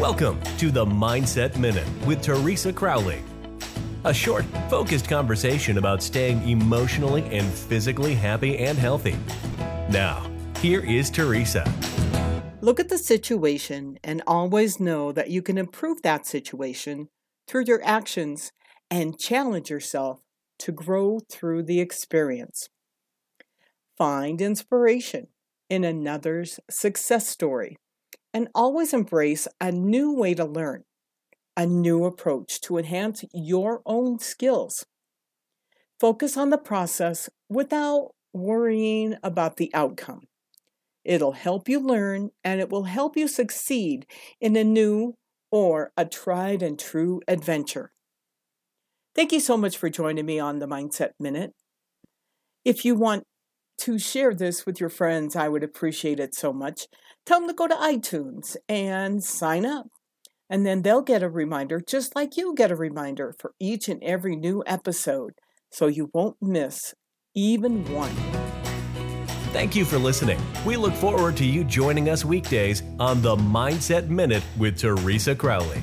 Welcome to the Mindset Minute with Teresa Crowley. A short, focused conversation about staying emotionally and physically happy and healthy. Now, here is Teresa. Look at the situation and always know that you can improve that situation through your actions and challenge yourself to grow through the experience. Find inspiration in another's success story and always embrace a new way to learn, a new approach to enhance your own skills. Focus on the process without worrying about the outcome. It'll help you learn and it will help you succeed in a new or a tried and true adventure. Thank you so much for joining me on the Mindset Minute. If you want to share this with your friends, I would appreciate it so much. Tell them to go to iTunes and sign up. And then they'll get a reminder, just like you get a reminder for each and every new episode, so you won't miss even one. Thank you for listening. We look forward to you joining us weekdays on the Mindset Minute with Teresa Crowley.